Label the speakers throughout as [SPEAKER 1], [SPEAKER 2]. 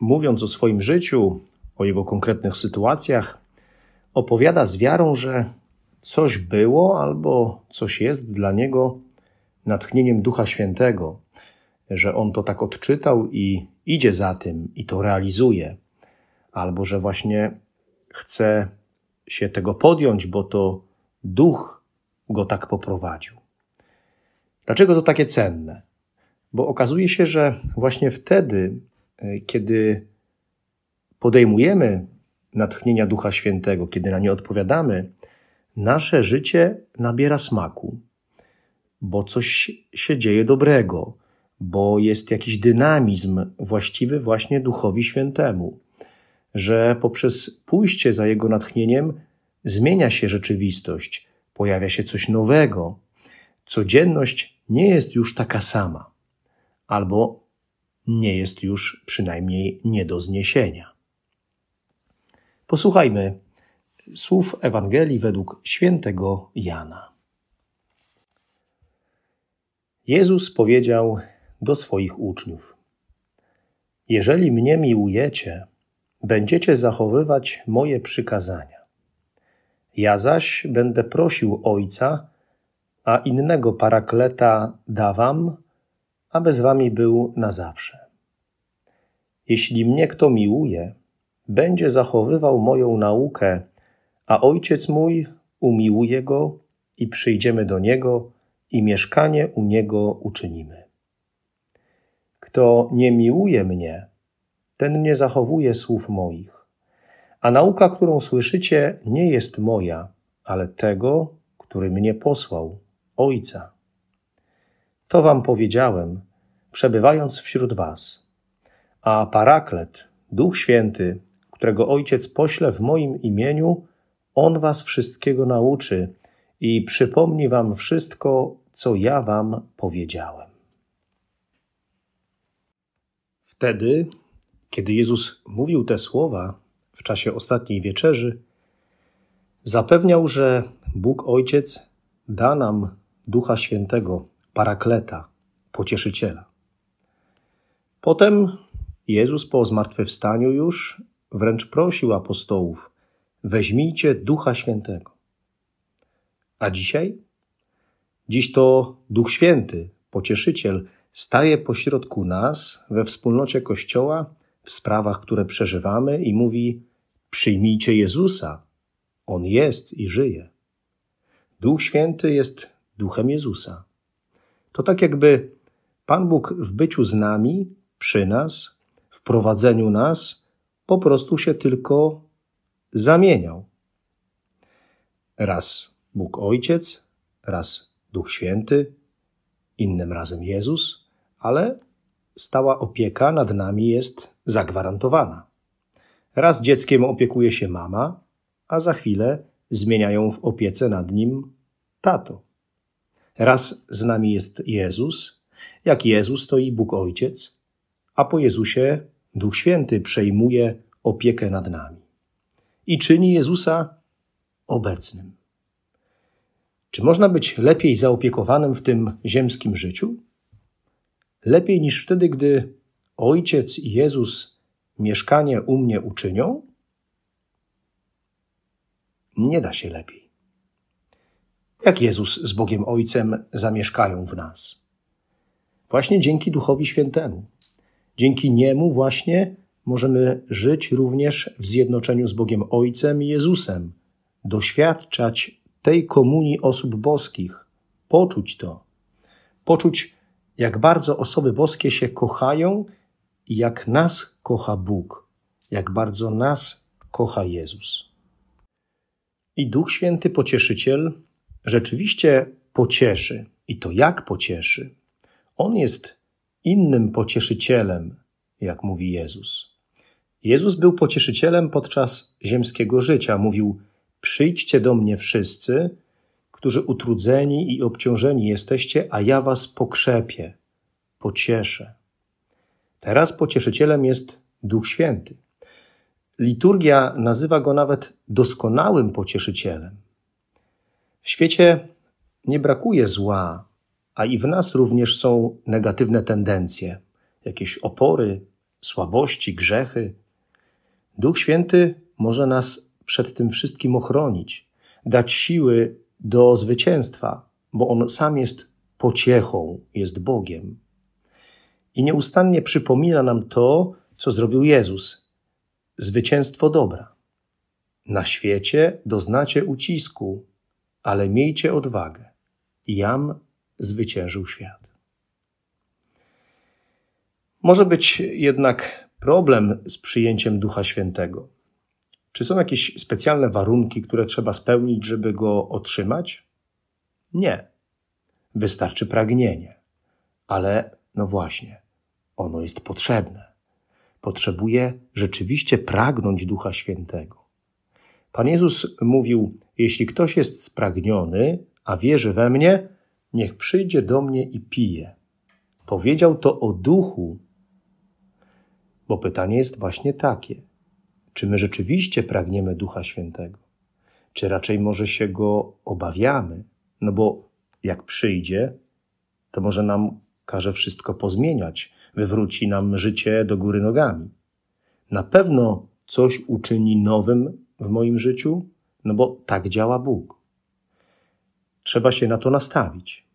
[SPEAKER 1] mówiąc o swoim życiu, o jego konkretnych sytuacjach, opowiada z wiarą, że coś było albo coś jest dla niego natchnieniem Ducha Świętego, że on to tak odczytał i idzie za tym i to realizuje, albo że właśnie chce się tego podjąć, bo to Duch go tak poprowadził. Dlaczego to takie cenne? Bo okazuje się, że właśnie wtedy, kiedy podejmujemy natchnienia Ducha Świętego, kiedy na nie odpowiadamy, nasze życie nabiera smaku, bo coś się dzieje dobrego, bo jest jakiś dynamizm właściwy właśnie Duchowi Świętemu, że poprzez pójście za Jego natchnieniem zmienia się rzeczywistość, pojawia się coś nowego. Codzienność nie jest już taka sama, albo nie jest już przynajmniej nie do zniesienia. Posłuchajmy słów Ewangelii według świętego Jana. Jezus powiedział do swoich uczniów: Jeżeli mnie miłujecie, będziecie zachowywać moje przykazania. Ja zaś będę prosił Ojca, a innego parakleta dawam, aby z wami był na zawsze. Jeśli mnie kto miłuje, będzie zachowywał moją naukę, a ojciec mój umiłuje go i przyjdziemy do niego i mieszkanie u niego uczynimy. Kto nie miłuje mnie, ten nie zachowuje słów moich. A nauka, którą słyszycie, nie jest moja, ale tego, który mnie posłał, Ojca. To wam powiedziałem, przebywając wśród was. A Paraklet, Duch Święty, którego Ojciec pośle w moim imieniu, On was wszystkiego nauczy i przypomni wam wszystko, co ja wam powiedziałem. Wtedy, kiedy Jezus mówił te słowa w czasie ostatniej wieczerzy, zapewniał, że Bóg Ojciec da nam Ducha Świętego, Parakleta, Pocieszyciela. Potem Jezus po zmartwychwstaniu już wręcz prosił apostołów: Weźmijcie Ducha Świętego. A dzisiaj? Dziś to Duch Święty, pocieszyciel, staje pośrodku nas we wspólnocie Kościoła w sprawach, które przeżywamy i mówi: Przyjmijcie Jezusa. On jest i żyje. Duch Święty jest duchem Jezusa. To tak jakby Pan Bóg w byciu z nami, przy nas, w prowadzeniu nas, po prostu się tylko zamieniał. Raz Bóg Ojciec, raz Duch Święty, innym razem Jezus, ale stała opieka nad nami jest zagwarantowana. Raz dzieckiem opiekuje się mama, a za chwilę zmieniają w opiece nad nim tato. Raz z nami jest Jezus, jak Jezus to i Bóg Ojciec, a po Jezusie Duch Święty przejmuje opiekę nad nami i czyni Jezusa obecnym. Czy można być lepiej zaopiekowanym w tym ziemskim życiu? Lepiej niż wtedy, gdy Ojciec i Jezus mieszkanie u mnie uczynią? Nie da się lepiej. Jak Jezus z Bogiem Ojcem zamieszkają w nas? Właśnie dzięki Duchowi Świętemu. Dzięki niemu właśnie możemy żyć również w zjednoczeniu z Bogiem Ojcem i Jezusem, doświadczać tej komunii osób boskich, poczuć to, poczuć, jak bardzo osoby boskie się kochają i jak nas kocha Bóg, jak bardzo nas kocha Jezus. I Duch Święty Pocieszyciel rzeczywiście pocieszy. I to jak pocieszy? On jest innym pocieszycielem, jak mówi Jezus. Jezus był pocieszycielem podczas ziemskiego życia. Mówił: Przyjdźcie do mnie wszyscy, którzy utrudzeni i obciążeni jesteście, a ja was pokrzepię, pocieszę. Teraz pocieszycielem jest Duch Święty. Liturgia nazywa go nawet doskonałym pocieszycielem. W świecie nie brakuje zła, a i w nas również są negatywne tendencje, jakieś opory, słabości, grzechy. Duch Święty może nas przed tym wszystkim ochronić, dać siły do zwycięstwa, bo On sam jest pociechą, jest Bogiem. I nieustannie przypomina nam to, co zrobił Jezus zwycięstwo dobra. Na świecie doznacie ucisku, ale miejcie odwagę. Jam zwyciężył świat. Może być jednak problem z przyjęciem Ducha Świętego. Czy są jakieś specjalne warunki, które trzeba spełnić, żeby go otrzymać? Nie. Wystarczy pragnienie. Ale, no właśnie, ono jest potrzebne. Potrzebuje rzeczywiście pragnąć Ducha Świętego. Pan Jezus mówił: Jeśli ktoś jest spragniony, a wierzy we mnie, niech przyjdzie do mnie i pije. Powiedział to o duchu, bo pytanie jest właśnie takie: czy my rzeczywiście pragniemy Ducha Świętego? Czy raczej może się go obawiamy? No bo jak przyjdzie, to może nam każe wszystko pozmieniać, wywróci nam życie do góry nogami. Na pewno coś uczyni nowym w moim życiu, no bo tak działa Bóg. Trzeba się na to nastawić.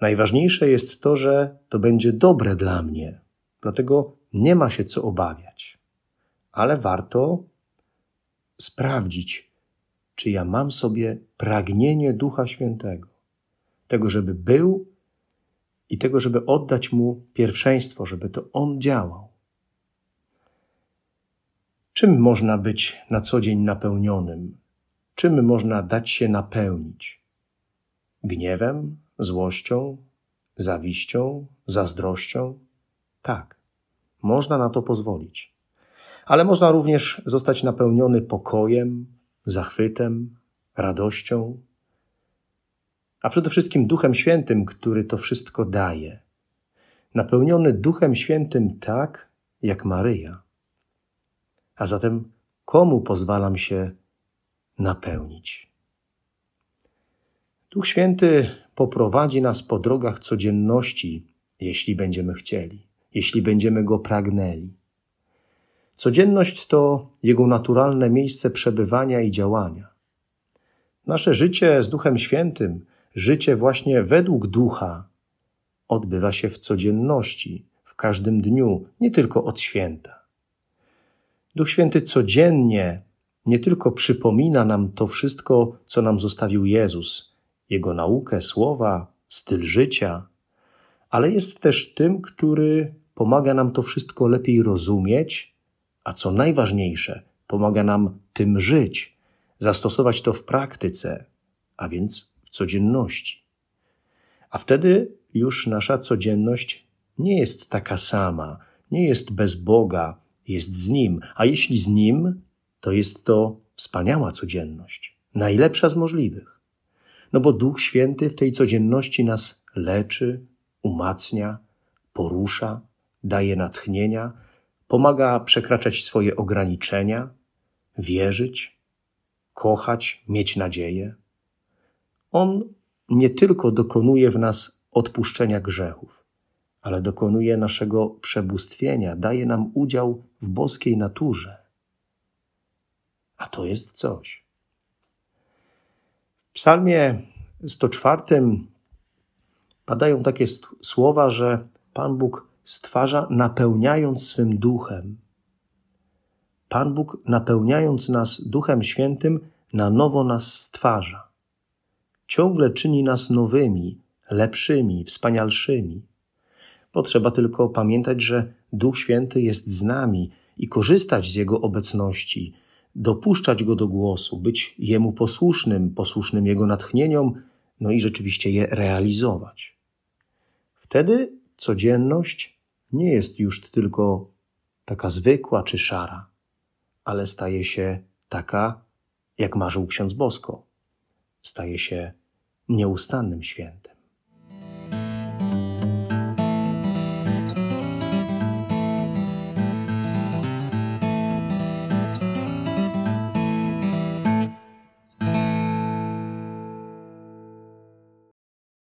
[SPEAKER 1] Najważniejsze jest to, że to będzie dobre dla mnie, dlatego nie ma się co obawiać. Ale warto sprawdzić, czy ja mam sobie pragnienie Ducha Świętego, tego, żeby był i tego, żeby oddać mu pierwszeństwo, żeby to on działał. Czym można być na co dzień napełnionym? Czym można dać się napełnić? Gniewem, złością, zawiścią, zazdrością? Tak, można na to pozwolić. Ale można również zostać napełniony pokojem, zachwytem, radością, a przede wszystkim Duchem Świętym, który to wszystko daje. Napełniony Duchem Świętym tak, jak Maryja. A zatem komu pozwalam się napełnić? Duch Święty poprowadzi nas po drogach codzienności, jeśli będziemy chcieli, jeśli będziemy go pragnęli. Codzienność to jego naturalne miejsce przebywania i działania. Nasze życie z Duchem Świętym, życie właśnie według Ducha, odbywa się w codzienności, w każdym dniu, nie tylko od święta. Duch Święty codziennie nie tylko przypomina nam to wszystko, co nam zostawił Jezus, Jego naukę, słowa, styl życia, ale jest też tym, który pomaga nam to wszystko lepiej rozumieć, a co najważniejsze, pomaga nam tym żyć, zastosować to w praktyce, a więc w codzienności. A wtedy już nasza codzienność nie jest taka sama, nie jest bez Boga, jest z Nim, a jeśli z Nim, to jest to wspaniała codzienność, najlepsza z możliwych. No bo Duch Święty w tej codzienności nas leczy, umacnia, porusza, daje natchnienia, pomaga przekraczać swoje ograniczenia, wierzyć, kochać, mieć nadzieję. On nie tylko dokonuje w nas odpuszczenia grzechów, ale dokonuje naszego przebóstwienia, daje nam udział w boskiej naturze. A to jest coś. W Psalmie 104 padają takie słowa, że Pan Bóg stwarza napełniając swym duchem. Pan Bóg napełniając nas Duchem Świętym, na nowo nas stwarza. Ciągle czyni nas nowymi, lepszymi, wspanialszymi. Potrzeba tylko pamiętać, że Duch Święty jest z nami i korzystać z Jego obecności, dopuszczać Go do głosu, być Jemu posłusznym, posłusznym Jego natchnieniom, no i rzeczywiście je realizować. Wtedy codzienność nie jest już tylko taka zwykła czy szara, ale staje się taka, jak marzył ksiądz Bosko. Staje się nieustannym świętem.